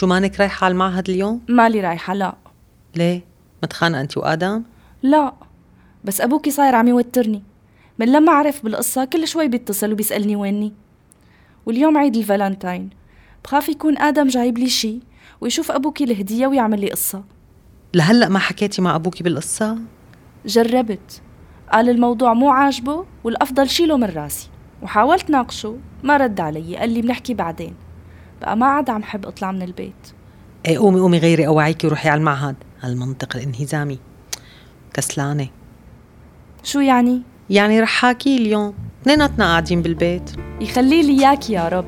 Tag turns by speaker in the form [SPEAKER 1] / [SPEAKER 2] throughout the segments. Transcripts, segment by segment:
[SPEAKER 1] شو مانك رايحة على المعهد اليوم؟
[SPEAKER 2] مالي رايحة لا.
[SPEAKER 1] ليه؟ متخانقة أنت وآدم؟
[SPEAKER 2] لا. بس أبوكي صاير عم يوترني. من لما عرف بالقصة كل شوي بيتصل وبيسألني ويني. واليوم عيد الفالنتاين. بخاف يكون آدم جايب لي شي ويشوف أبوكي الهدية ويعمل لي قصة.
[SPEAKER 1] لهلأ ما حكيتي مع أبوكي بالقصة؟
[SPEAKER 2] جربت. قال الموضوع مو عاجبه والأفضل شيله من راسي. وحاولت ناقشه ما رد علي. قال لي بنحكي بعدين. بقى ما عاد عم حب اطلع من البيت
[SPEAKER 1] إيه قومي قومي غيري أوعيكي وروحي على المعهد هالمنطق الانهزامي كسلانة
[SPEAKER 2] شو يعني؟
[SPEAKER 1] يعني رح حاكي اليوم اثنيناتنا قاعدين بالبيت
[SPEAKER 2] يخلي لي إياك يا رب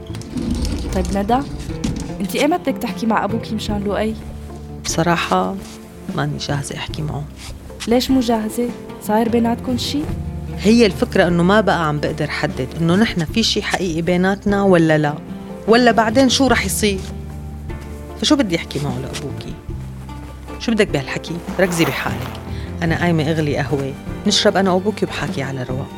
[SPEAKER 2] طيب ندى انت ايمت بدك تحكي مع أبوكي مشان لؤي؟
[SPEAKER 1] بصراحة ماني جاهزة أحكي معه
[SPEAKER 2] ليش مو جاهزة؟ صاير بيناتكم شي؟
[SPEAKER 1] هي الفكرة إنه ما بقى عم بقدر حدد إنه نحن في شي حقيقي بيناتنا ولا لا ولا بعدين شو رح يصير؟ فشو بدي أحكي معه لأبوكي؟ شو بدك بهالحكي؟ ركزي بحالك. أنا قايمة أغلي قهوة. نشرب أنا وأبوكي وبحاكي على رواق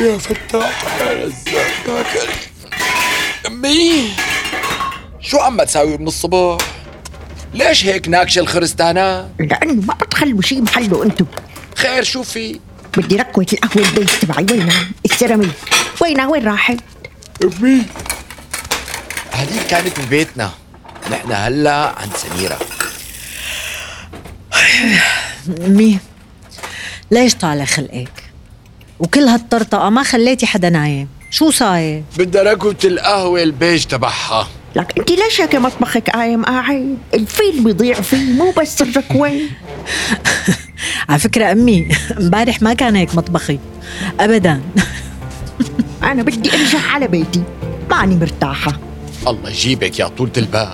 [SPEAKER 3] يا فتاح يا رزاق امي شو عم تساوي من الصبح؟ ليش هيك ناكشه الخرستانات؟
[SPEAKER 4] لأنه ما بتخلوا شيء محله أنتم
[SPEAKER 3] خير شو في؟
[SPEAKER 4] بدي ركوة القهوة البيت تبعي وينها؟ السيراميك وينها وين راحت؟
[SPEAKER 3] أمي هذيك كانت ببيتنا نحن هلا عند سميرة
[SPEAKER 5] أمي ليش طالع خلقك؟ وكل هالطرطقة ما خليتي حدا نايم شو صاير؟
[SPEAKER 3] بدها ركوة القهوة البيج تبعها
[SPEAKER 4] لك انت ليش هيك مطبخك قايم قاعد؟ الفيل بيضيع فيه مو بس الركوة
[SPEAKER 5] على فكرة أمي امبارح ما كان هيك مطبخي. أبدا.
[SPEAKER 4] أنا بدي أرجع على بيتي. ماني مرتاحة.
[SPEAKER 3] الله يجيبك يا طولة البال.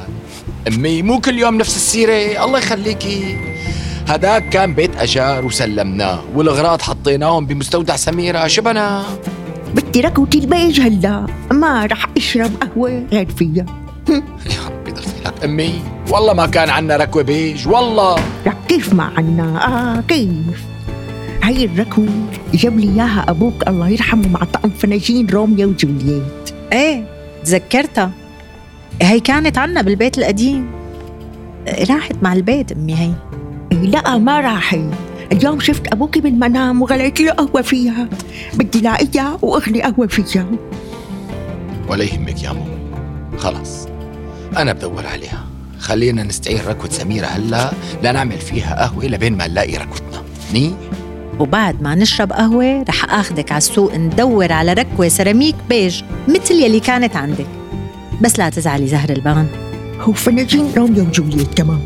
[SPEAKER 3] أمي مو كل يوم نفس السيرة. الله يخليكي. هداك كان بيت أجار وسلمناه. والأغراض حطيناهم بمستودع سميرة. شبنا
[SPEAKER 4] بدي ركوتي البيج هلا. ما رح أشرب قهوة غير فيها.
[SPEAKER 3] يا ربي دخلك أمي والله ما كان عنا ركوة بيج والله.
[SPEAKER 4] لك كيف ما عنا؟ آه كيف؟ هاي الركوة جاب لي إياها أبوك الله يرحمه مع طقم فناجين روميو وجولييت.
[SPEAKER 5] إيه تذكرتها. هي كانت عنا بالبيت القديم. راحت مع البيت أمي هي
[SPEAKER 4] إيه لا ما راحت. اليوم شفت أبوكي بالمنام وغليت له قهوة فيها. بدي لاقيها وأغلي قهوة فيها.
[SPEAKER 3] ولا يهمك يا مو خلص أنا بدور عليها. خلينا نستعير ركوة سميرة هلا لنعمل فيها قهوة لبين ما نلاقي ركوتنا. منيح
[SPEAKER 5] وبعد ما نشرب قهوة رح أخدك على السوق ندور على ركوة سيراميك بيج مثل يلي كانت عندك. بس لا تزعلي زهر البان.
[SPEAKER 4] هو فناجين روميو وجولييت كمان.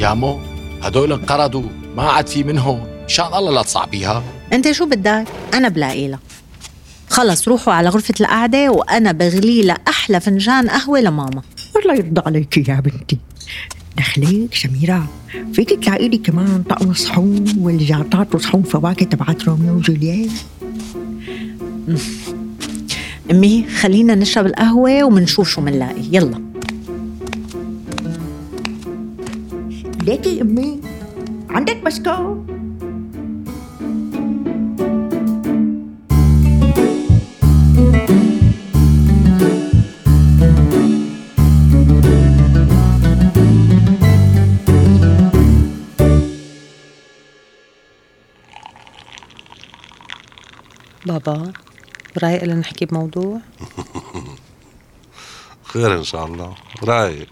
[SPEAKER 3] يا مو هدول انقرضوا. ما عاد في منهم. إن شاء الله لا تصعبيها.
[SPEAKER 5] أنت شو بدك؟ أنا بلاقي لها خلص روحوا على غرفة القعدة وأنا بغلي لها أحلى فنجان قهوة لماما.
[SPEAKER 4] الله يرضى عليك يا بنتي. دخليك سميرة. فيك تلاقي لي كمان طقم صحون والجاطات وصحون فواكه تبعت روميو وجولييت.
[SPEAKER 5] أمي خلينا نشرب القهوة ومنشوف شو منلاقي. يلا.
[SPEAKER 4] ليكي أمي؟ عندك بسكوت؟
[SPEAKER 1] بابا رايق لنحكي بموضوع؟
[SPEAKER 6] خير إن شاء الله. رايق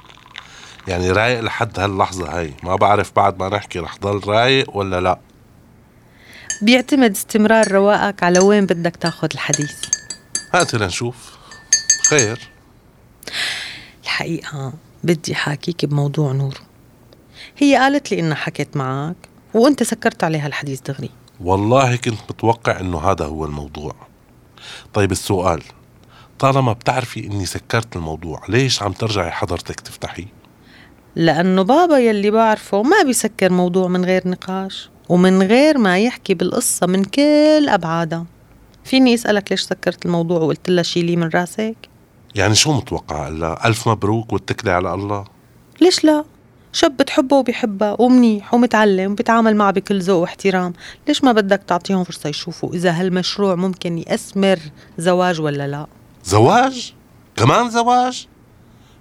[SPEAKER 6] يعني رايق لحد هاللحظة هاي. ما بعرف بعد ما نحكي رح ضل رايق ولا لا.
[SPEAKER 1] بيعتمد استمرار رواقك على وين بدك تاخد الحديث.
[SPEAKER 6] هاتي لنشوف. خير.
[SPEAKER 1] الحقيقة بدي حاكيك بموضوع نور. هي قالت لي إنها حكت معك وأنت سكرت عليها الحديث دغري.
[SPEAKER 6] والله كنت متوقع إنه هذا هو الموضوع. طيب السؤال طالما بتعرفي إني سكرت الموضوع ليش عم ترجعي حضرتك تفتحي؟
[SPEAKER 1] لأنه بابا يلي بعرفه ما بيسكر موضوع من غير نقاش ومن غير ما يحكي بالقصة من كل أبعادها فيني أسألك ليش سكرت الموضوع وقلت لها شيليه من راسك؟
[SPEAKER 6] يعني شو متوقع؟ الله ألف مبروك واتكلي على الله.
[SPEAKER 1] ليش لا؟ شاب بتحبه وبيحبها ومنيح ومتعلم وبيتعامل معها بكل ذوق واحترام. ليش ما بدك تعطيهم فرصة يشوفوا إذا هالمشروع ممكن يأثمر زواج ولا لا؟
[SPEAKER 6] زواج؟ كمان زواج؟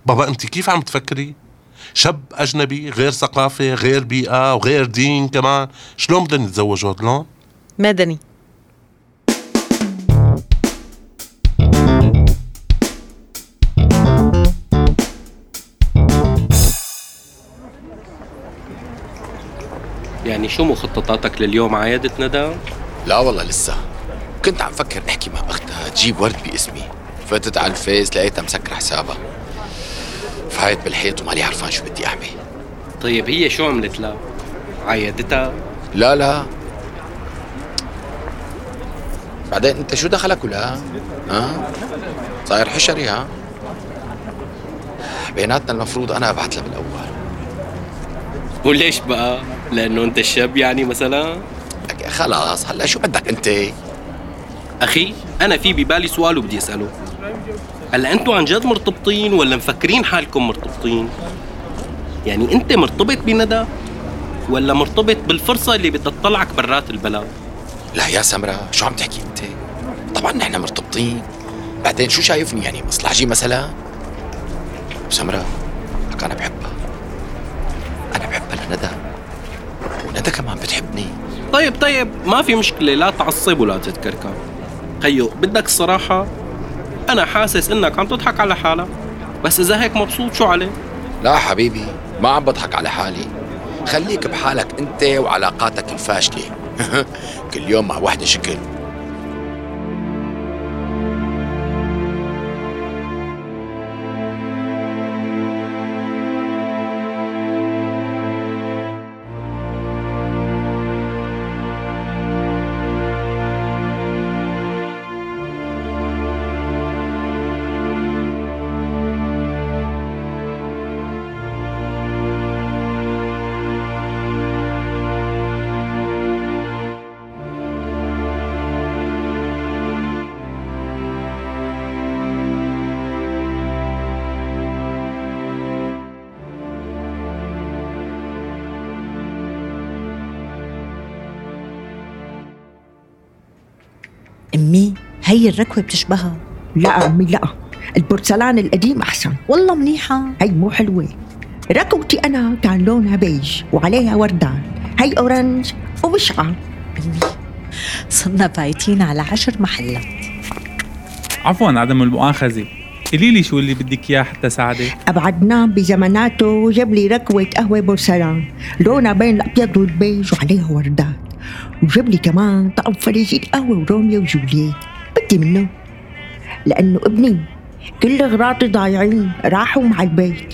[SPEAKER 6] بابا أنت كيف عم تفكري؟ شاب أجنبي غير ثقافة غير بيئة وغير دين كمان شلون بدنا نتزوج هدلون
[SPEAKER 1] مدني.
[SPEAKER 7] يعني شو مخططاتك لليوم؟ عايدت ندى؟
[SPEAKER 3] لا والله لسه. كنت عم فكر احكي مع أختها تجيب ورد باسمي. فتت على الفيس لقيتها مسكرة حسابها. فايت بالحيط ومالي عرفان شو بدي أعمل.
[SPEAKER 7] طيب هي شو عملت لها؟ عايدتها؟
[SPEAKER 3] لا لا. بعدين أنت شو دخلك ولا؟ ها؟ صاير حشري ها؟ بيناتنا المفروض أنا أبعث لها بالأول.
[SPEAKER 7] وليش بقى؟ لأنه أنت الشاب يعني مثلا؟
[SPEAKER 3] خلاص هلا شو بدك أنت
[SPEAKER 7] أخي أنا في ببالي سؤال وبدي أسأله هلا أنتوا عن جد مرتبطين ولا مفكرين حالكم مرتبطين؟ يعني أنت مرتبط بندى؟ ولا مرتبط بالفرصة اللي بدها تطلعك برات البلد؟
[SPEAKER 3] لا يا سمرة شو عم تحكي أنت طبعا نحن مرتبطين بعدين شو شايفني يعني مصلحجي مثلا سمرة لك أنا بحبها أنا بحبها لندى وندى كمان بتحبني
[SPEAKER 7] طيب طيب ما في مشكلة لا تعصب ولا تتكركب. خيو بدك الصراحة أنا حاسس إنك عم تضحك على حالك. بس إذا هيك مبسوط شو عليه؟
[SPEAKER 3] لا حبيبي ما عم بضحك على حالي. خليك بحالك أنت وعلاقاتك الفاشلة. كل يوم مع وحدة شكل.
[SPEAKER 5] هي الركوة بتشبهها.
[SPEAKER 4] لا أمي لا. البورسلان القديم أحسن.
[SPEAKER 5] والله منيحة.
[SPEAKER 4] هي مو حلوة. ركوتي أنا كان لونها بيج وعليها وردات. هي orange وبشعة
[SPEAKER 5] أمي صرنا فايتين على عشر محلات.
[SPEAKER 8] عفوا عدم المؤاخذة. قولي لي شو اللي بدك إياه حتى ساعدك؟
[SPEAKER 4] أبعدنا بزماناته وجاب لي ركوة قهوة بورسلان. لونها بين الأبيض والبيج وعليها وردات وجاب لي كمان طقم فريجين قهوة وروميو وجولييت. بدي منه. لأنه ابني كل أغراضي ضايعين راحوا مع البيت.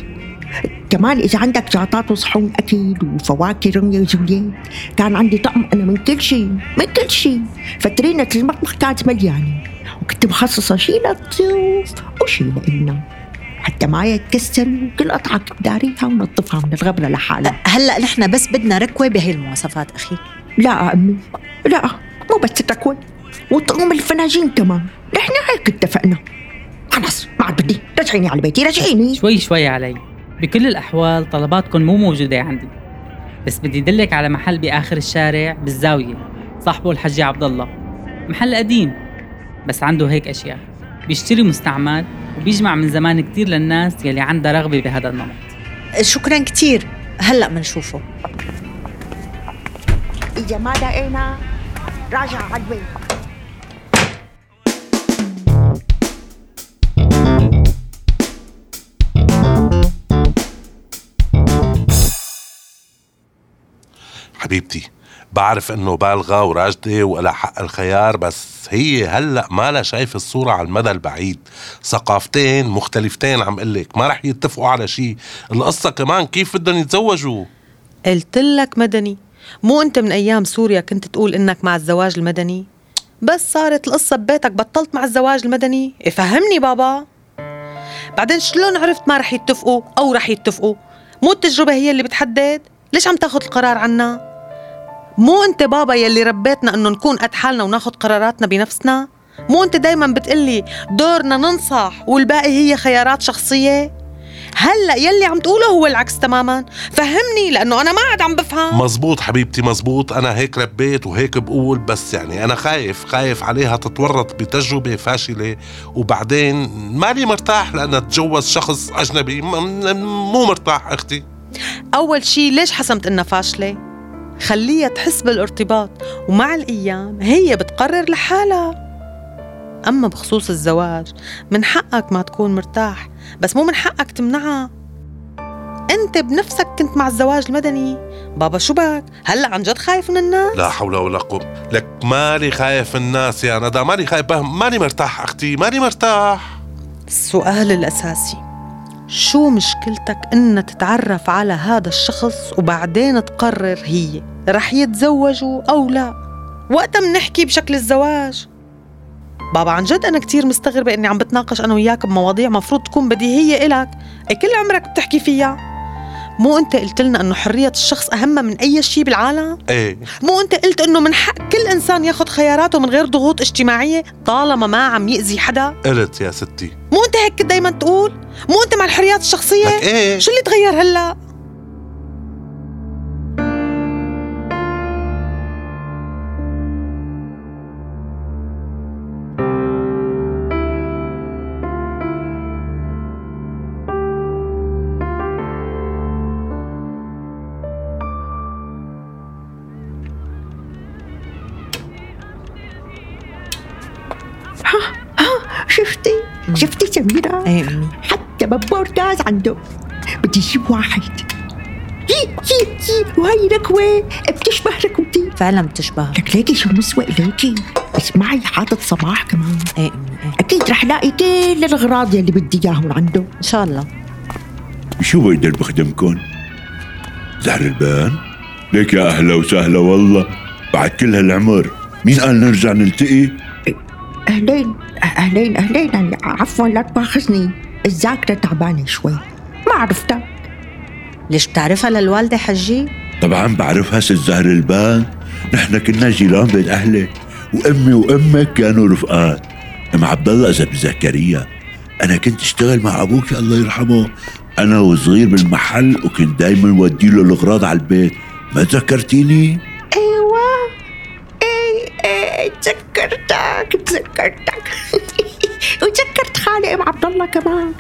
[SPEAKER 4] كمان إذا عندك جاطات وصحون أكل وفواكه روميو وجولييت كان عندي طقم أنا من كل شيء من كل شيء فترينة المطبخ كانت مليانة. كنت مخصصة شي للضيوف وشي لإلنا حتى ما يتكسروا كل قطعة كنت داريها ونظفها من الغبرة لحالها.
[SPEAKER 5] هلأ نحن بس بدنا ركوة بهي المواصفات أخي.
[SPEAKER 4] لا أمي لا مو بس التكوين وطقم الفناجين كمان. نحن هيك اتفقنا. خلص ما عاد بدي. رجعيني على بيتي رجعيني
[SPEAKER 9] شوي شوي علي. بكل الأحوال طلباتكم مو موجودة عندي. بس بدي دلك على محل بآخر الشارع بالزاوية صاحبه الحجي عبد الله. محل قديم بس عنده هيك أشياء. بيشتري مستعمل وبيجمع من زمان كتير للناس يلي عندها رغبة بهذا النمط.
[SPEAKER 5] شكرا كتير. هلأ منشوفه.
[SPEAKER 4] إذا ما لقينا راجع على البيت.
[SPEAKER 6] حبيبتي. بعرف إنه بالغة وراجدة وإلها حق الخيار بس هي هلأ مالها شايفة الصورة على المدى البعيد. ثقافتين مختلفتين عم قلك ما رح يتفقوا على شيء القصة كمان كيف بدهم يتزوجوا؟
[SPEAKER 1] قلت لك مدني. مو أنت من أيام سوريا كنت تقول إنك مع الزواج المدني؟ بس صارت القصة ببيتك بطلت مع الزواج المدني؟ إيه فهمني بابا. بعدين شلون عرفت ما رح يتفقوا أو رح يتفقوا؟ مو التجربة هي اللي بتحدد؟ ليش عم تاخد القرار عنا؟ مو انت بابا يلي ربيتنا انه نكون قد حالنا وناخد قراراتنا بنفسنا؟ مو انت دايما بتقلي دورنا ننصح والباقي هي خيارات شخصية؟ هلأ يلي عم تقوله هو العكس تماما. فهمني لأنه أنا ما عاد عم بفهم.
[SPEAKER 6] مزبوط حبيبتي مزبوط. أنا هيك ربيت وهيك بقول بس يعني أنا خايف خايف عليها تتورط بتجربة فاشلة. وبعدين مالي مرتاح لانها تتجوز شخص أجنبي. مو مرتاح أختي.
[SPEAKER 1] أول شي ليش حسمت إنها فاشلة؟ خليها تحس بالارتباط ومع الأيام هي بتقرر لحالها أما بخصوص الزواج من حقك ما تكون مرتاح بس مو من حقك تمنعها أنت بنفسك كنت مع الزواج المدني بابا شو بك؟ هلأ عن جد خايف من الناس؟
[SPEAKER 6] لا حول ولا قوة لك مالي خايف الناس يا ندى مالي خايف. مالي مرتاح أختي مالي مرتاح
[SPEAKER 1] السؤال الأساسي شو مشكلتك إن تتعرف على هذا الشخص وبعدين تقرر هي رح يتزوجوا أو لا؟ وقتها منحكي بشكل الزواج؟ بابا عن جد أنا كتير مستغربة إني عم بتناقش أنا وياك بمواضيع مفروض تكون بديهية إلك. أي كل عمرك بتحكي فيها؟ مو أنت قلت لنا إنه حرية الشخص أهم من أي شيء بالعالم؟
[SPEAKER 6] إيه.
[SPEAKER 1] مو أنت قلت إنه من حق كل إنسان ياخد خياراته من غير ضغوط اجتماعية طالما ما عم يأذي حدا؟
[SPEAKER 6] قلت يا ستي.
[SPEAKER 1] مو انت هيك كنت دايما تقول؟ مو انت مع الحريات الشخصية؟
[SPEAKER 6] لك إيه.
[SPEAKER 1] شو اللي تغير هلا؟
[SPEAKER 4] سميرة حتى بابور غاز عنده. بدي أجيب واحد. هي هي هي. وهي ركوة. بتشبه ركوتي.
[SPEAKER 5] فعلا بتشبه.
[SPEAKER 4] لك ليكي شو مسوى إليكي بس معي حاطط صباح كمان.
[SPEAKER 5] إيه إيه
[SPEAKER 4] أكيد رح لاقي كل الأغراض يلي بدي إياهم عنده.
[SPEAKER 5] إن شاء الله.
[SPEAKER 10] شو بقدر بخدمكن؟ زهر البان؟ ليك يا أهلا وسهلا والله. بعد كل هالعمر مين قال نرجع نلتقي؟
[SPEAKER 4] أهلين. أهلين أهلين يعني عفوا لا تواخذني الذاكرة تعبانة شوي. ما عرفتها.
[SPEAKER 5] ليش بتعرفها للوالدة حجي؟
[SPEAKER 10] طبعا بعرفها ست زهر البان نحن كنا جيران بين أهلي. وأمي وأمك كانوا رفقات. أم عبد الله إذا بزكريا أنا كنت أشتغل مع أبوك الله يرحمه. أنا وصغير بالمحل وكنت دايما ودي له الأغراض على البيت. ما تذكرتيني؟
[SPEAKER 4] أيوه. اي اي تذكرتك تذكرتك. ام عبد الله كمان.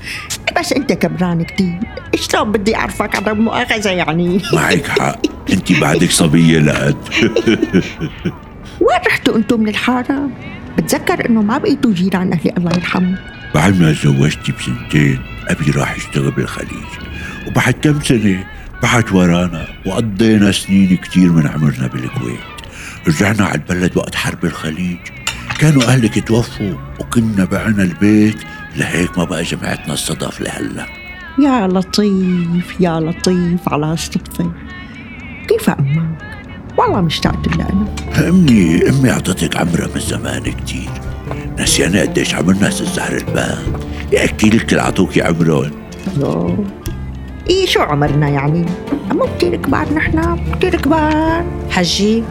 [SPEAKER 4] بس انت كبران كتير. شلون بدي أعرفك على المؤاخذه يعني؟
[SPEAKER 10] معك حق. أنت بعدك صبية لقد
[SPEAKER 4] وين رحتوا أنتم من الحاره؟ بتذكر إنه ما بقيتوا جيران أهلي الله يرحمه.
[SPEAKER 10] بعد ما تزوجتي بسنتين أبي راح يشتغل بالخليج. وبعد كم سنة بعد ورانا وقضينا سنين كتير من عمرنا بالكويت. رجعنا على البلد وقت حرب الخليج. كانوا أهلك توفوا وكنا بعنا البيت. لهيك ما بقى جمعتنا الصدف لهلا.
[SPEAKER 4] يا لطيف يا لطيف على الصدفه كيف أمك؟ والله مشتاقت لها أنا.
[SPEAKER 10] أمي أمي أعطتك عمرها من زمان كتير. نسيانة قديش عمرنا ست زهر البان يحكي لك العطوكي عمرهم
[SPEAKER 4] يو إيه شو عمرنا يعني؟ مو كتير كبار نحن كتير كبار.
[SPEAKER 5] حجي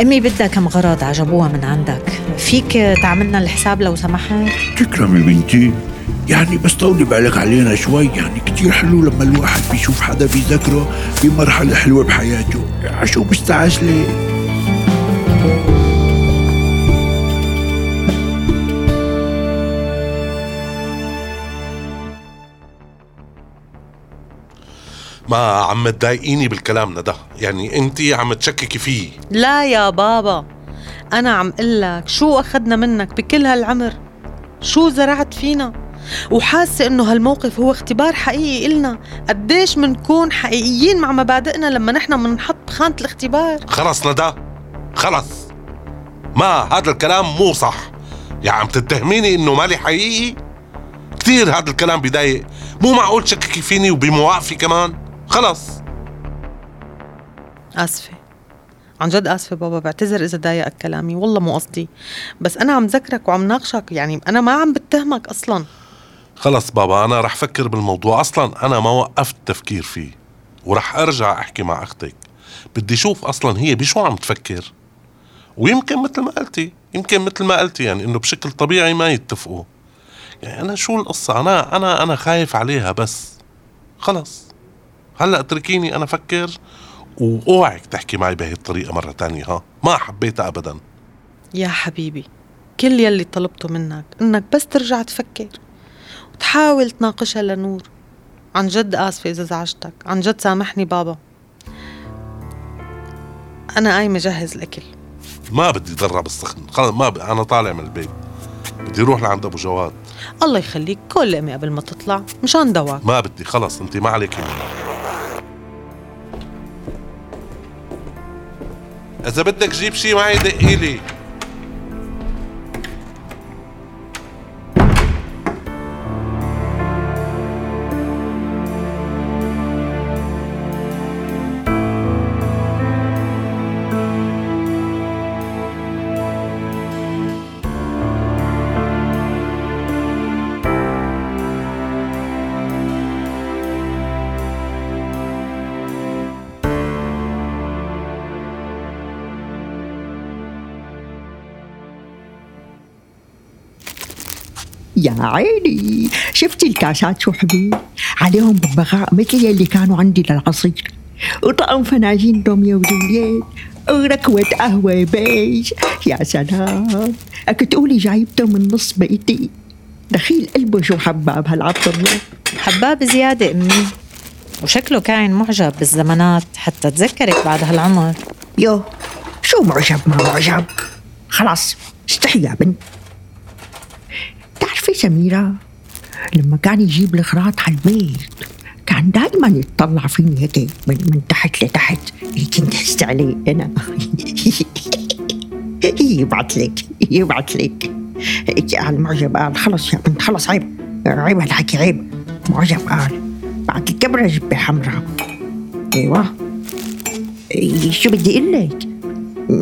[SPEAKER 5] أمي بدها كم غرض عجبوها من عندك. فيك تعملنا الحساب لو سمحت؟
[SPEAKER 10] تكرمي بنتي. يعني بس طولي بالك علينا شوي. يعني كتير حلو لما الواحد بيشوف حدا بيذكره بمرحلة حلوة بحياته. عشو مستعجلة؟
[SPEAKER 6] ما عم تضايقيني بالكلام ندى. يعني انت عم تشككي فيه.
[SPEAKER 1] لا يا بابا. أنا عم قلك شو أخدنا منك بكل هالعمر؟ شو زرعت فينا؟ وحاسة إنه هالموقف هو اختبار حقيقي إلنا. قديش منكون حقيقيين مع مبادئنا لما نحن منحط بخانة الاختبار؟
[SPEAKER 6] خلص ندى. خلص. ما هذا الكلام مو صح. يعني عم تتهميني إنه مالي حقيقي؟ كثير هذا الكلام بضايق مو معقول تشككي فيني وبمواقفي كمان؟ خلص
[SPEAKER 1] آسفة. عن جد آسفة بابا بعتذر إذا ضايقك كلامي. والله مو قصدي. بس أنا عم ذكرك وعم ناقشك يعني أنا ما عم بتهمك أصلا.
[SPEAKER 6] خلص بابا أنا رح فكر بالموضوع. أصلا أنا ما وقفت تفكير فيه ورح أرجع أحكي مع أختك. بدي أشوف أصلا هي بشو عم تفكر. ويمكن مثل ما قلتي يمكن مثل ما قلتي يعني إنه بشكل طبيعي ما يتفقوا. يعني أنا شو القصة؟ أنا أنا أنا خايف عليها بس. خلص هلأ اتركيني أنا أفكر وأوعك تحكي معي بهي الطريقة مرة تانية ها؟ ما حبيتها ابدا.
[SPEAKER 1] يا حبيبي كل يلي طلبته منك إنك بس ترجع تفكر وتحاول تناقشها لنور. عن جد آسفة إذا زعجتك عن جد سامحني بابا. أنا قايمة جهز الأكل
[SPEAKER 6] ما بدي ضرب السخن خلص ما ب... أنا طالع من البيت. بدي أروح لعند أبو جواد.
[SPEAKER 1] الله يخليك كل أمي قبل ما تطلع مشان دواك
[SPEAKER 6] ما بدي خلص أنت ما عليك مني اذا بدك جيب شي معي دقي
[SPEAKER 4] يا عيني. شفتي الكاسات شو حبيب عليهم ببغاء مثل يلي كانوا عندي للعصير. وطقم فناجين روميو وجولييت وركوة قهوة بيج. يا سلام. أكو تقولي جايبته من نص بيتي. دخيل قلبه شو حباب هالعطر.
[SPEAKER 5] حباب زيادة أمي. وشكله كائن معجب بالزمانات حتى تذكرك بعد هالعمر.
[SPEAKER 4] يو شو معجب ما معجب؟ خلاص استحي يا بنت. سميرة لما كان يجيب الغراض على البيت كان دائما يتطلع فيني هيك من, من تحت لتحت. كنت حست عليه أنا. يبعت لك يبعت لك. قال معجب قال خلص يا بنت خلص عيب عيب هالحكي عيب. معجب قال بعد الكبرة جبة حمراء أيوه. إيه، شو بدي أقول لك؟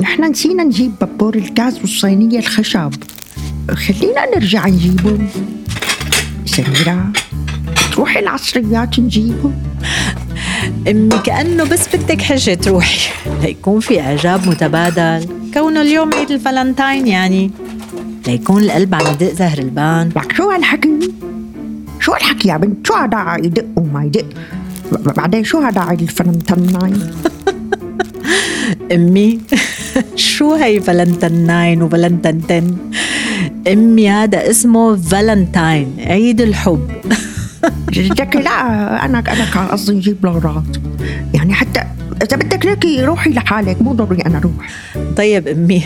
[SPEAKER 4] نحن نسينا نجيب بابور الغاز والصينية الخشب. خلينا نرجع نجيبهم سميرة تروحي العصريات نجيبهم
[SPEAKER 5] أمي كأنه بس بدك حجة تروحي ليكون في إعجاب متبادل كونه اليوم عيد الفالنتاين يعني ليكون القلب عم يدق زهر البان
[SPEAKER 4] لك شو هالحكي؟ شو هالحكي يا بنت؟ شو هذا يدق وما يدق؟ بعدين شو هذا عيد الفالنتاين؟
[SPEAKER 5] أمي شو هي فالنتاين وفالنتنتن أمي هذا اسمه فالنتاين عيد الحب.
[SPEAKER 4] لك لا أنا أنا كان قصدي نجيب الاغراض يعني حتى إذا بدك ليكي روحي لحالك مو ضروري أنا أروح.
[SPEAKER 5] طيب أمي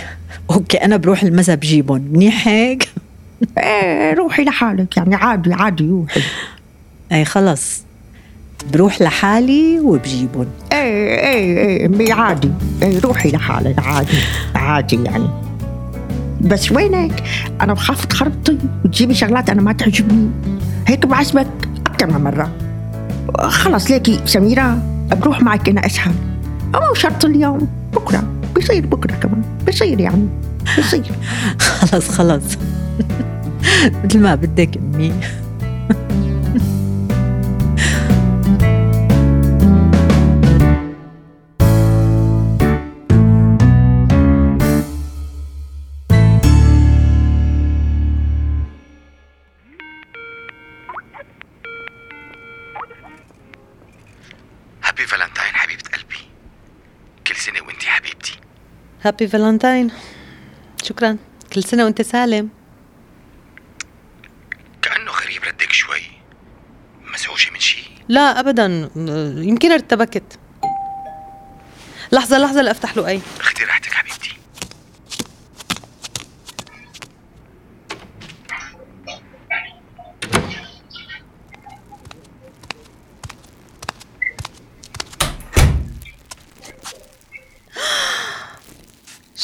[SPEAKER 5] okay أنا بروح المسا بجيبهم منيح هيك؟
[SPEAKER 4] إيه روحي لحالك يعني عادي عادي روحي.
[SPEAKER 5] أي خلص. بروح لحالي وبجيبهم.
[SPEAKER 4] إيه إيه إيه أمي عادي. إيه روحي لحالك عادي عادي يعني. بس وينك؟ أنا بخاف تخربطي وتجيبي شغلات أنا ما تعجبني. هيك بعزمك أكثر من مرة. خلص ليكي سميرة بروح معك أنا اسهل مو شرط اليوم. بكرة. بصير بكرة كمان. بصير يعني. بصير.
[SPEAKER 5] خلص خلص مثل ما بدك أمي.
[SPEAKER 3] هابي فالنتاين
[SPEAKER 1] شكرا. كل سنة وأنت سالم.
[SPEAKER 3] كأنه غريب ردك شوي. مزعوجة من شي.
[SPEAKER 1] لا ابدا. يمكن ارتبكت. لحظة لحظة لأفتح له أي.
[SPEAKER 3] أختي راحتك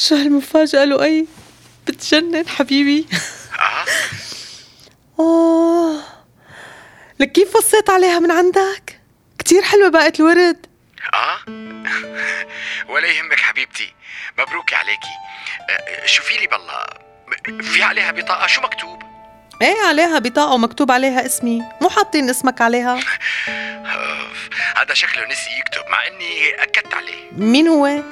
[SPEAKER 1] شو هالمفاجأة له أي؟ بتجنن حبيبي. آه. لك كيف فصيت عليها من عندك؟ كتير حلوة باقة الورد.
[SPEAKER 3] آه. ولا يهمك حبيبتي. مبروك عليكي. أه، شوفي لي بالله. في عليها بطاقة؟ شو مكتوب؟
[SPEAKER 1] إيه عليها بطاقة ومكتوب عليها اسمي. مو حاطين اسمك عليها.
[SPEAKER 3] هذا شكله نسي يكتب مع إني أكدت عليه.
[SPEAKER 1] مين هو؟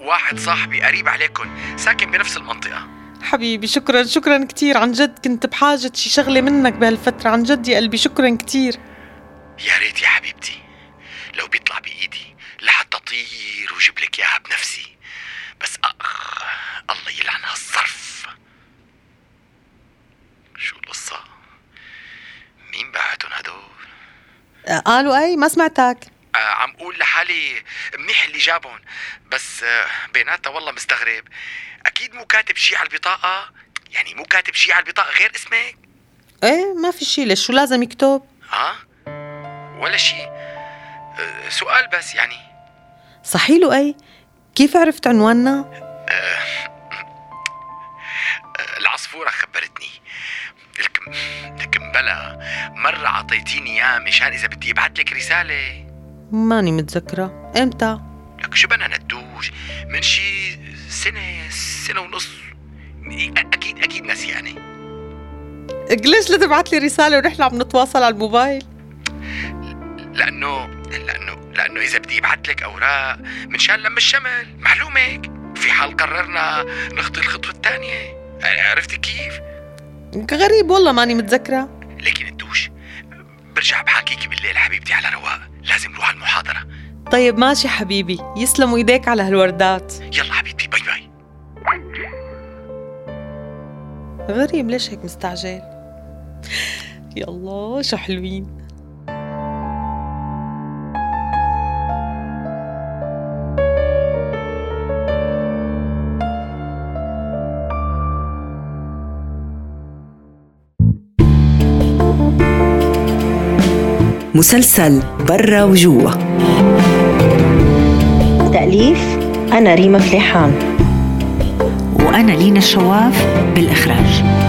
[SPEAKER 3] واحد صاحبي قريب عليكم ساكن بنفس المنطقة.
[SPEAKER 1] حبيبي شكرا شكرا كتير. عن جد كنت بحاجة شي شغلة منك بهالفترة. عن جد يا قلبي شكرا كتير.
[SPEAKER 3] يا ريت يا حبيبتي. لو بيطلع بإيدي لحتى أطير وجيب لك إياها بنفسي. بس أخ الله يلعن هالصرف شو القصة؟ مين بعتهم هدول؟
[SPEAKER 1] قالوا أي ما سمعتك.
[SPEAKER 3] عم قول لحالي منيح اللي جابهم. بس آه بيناتنا والله مستغرب. أكيد مو كاتب شي على البطاقة؟ يعني مو كاتب شي على البطاقة غير اسمك؟
[SPEAKER 1] إيه ما في شي ليش؟ شو لازم يكتب؟
[SPEAKER 3] ها؟ ولا شي آه سؤال بس يعني.
[SPEAKER 1] صحيح أي؟ كيف عرفت عنواننا؟
[SPEAKER 3] العصفورة خبرتني. لك لك مرة عطيتيني إياه مشان إذا بدي أبعت لك رسالة.
[SPEAKER 1] ماني متذكرة. إمتى؟
[SPEAKER 3] لك شو بنا ندوش من شي سنة سنة ونص. أكيد أكيد نسيانة
[SPEAKER 1] ليش لا تبعت لي رسالة ونحن عم نتواصل على الموبايل؟
[SPEAKER 3] لأنه لأنه لأنه إذا بدي أبعت لك أوراق منشان لم الشمل. معلومك في حال قررنا نخطي الخطوة الثانية. عرفتي كيف؟
[SPEAKER 1] غريب والله ماني متذكرة.
[SPEAKER 3] لكن الدوش برجع بحكيكي بالليل حبيبتي على رواق. لازم نروح على المحاضرة.
[SPEAKER 1] طيب ماشي حبيبي. يسلموا إيديك على هالوردات.
[SPEAKER 3] يلا حبيبتي bye bye.
[SPEAKER 1] غريب ليش هيك مستعجل؟ يلا شو حلوين.
[SPEAKER 11] مسلسل برا وجوا.
[SPEAKER 12] تأليف أنا ريما فليحان.
[SPEAKER 5] وأنا لينا الشواف بالإخراج.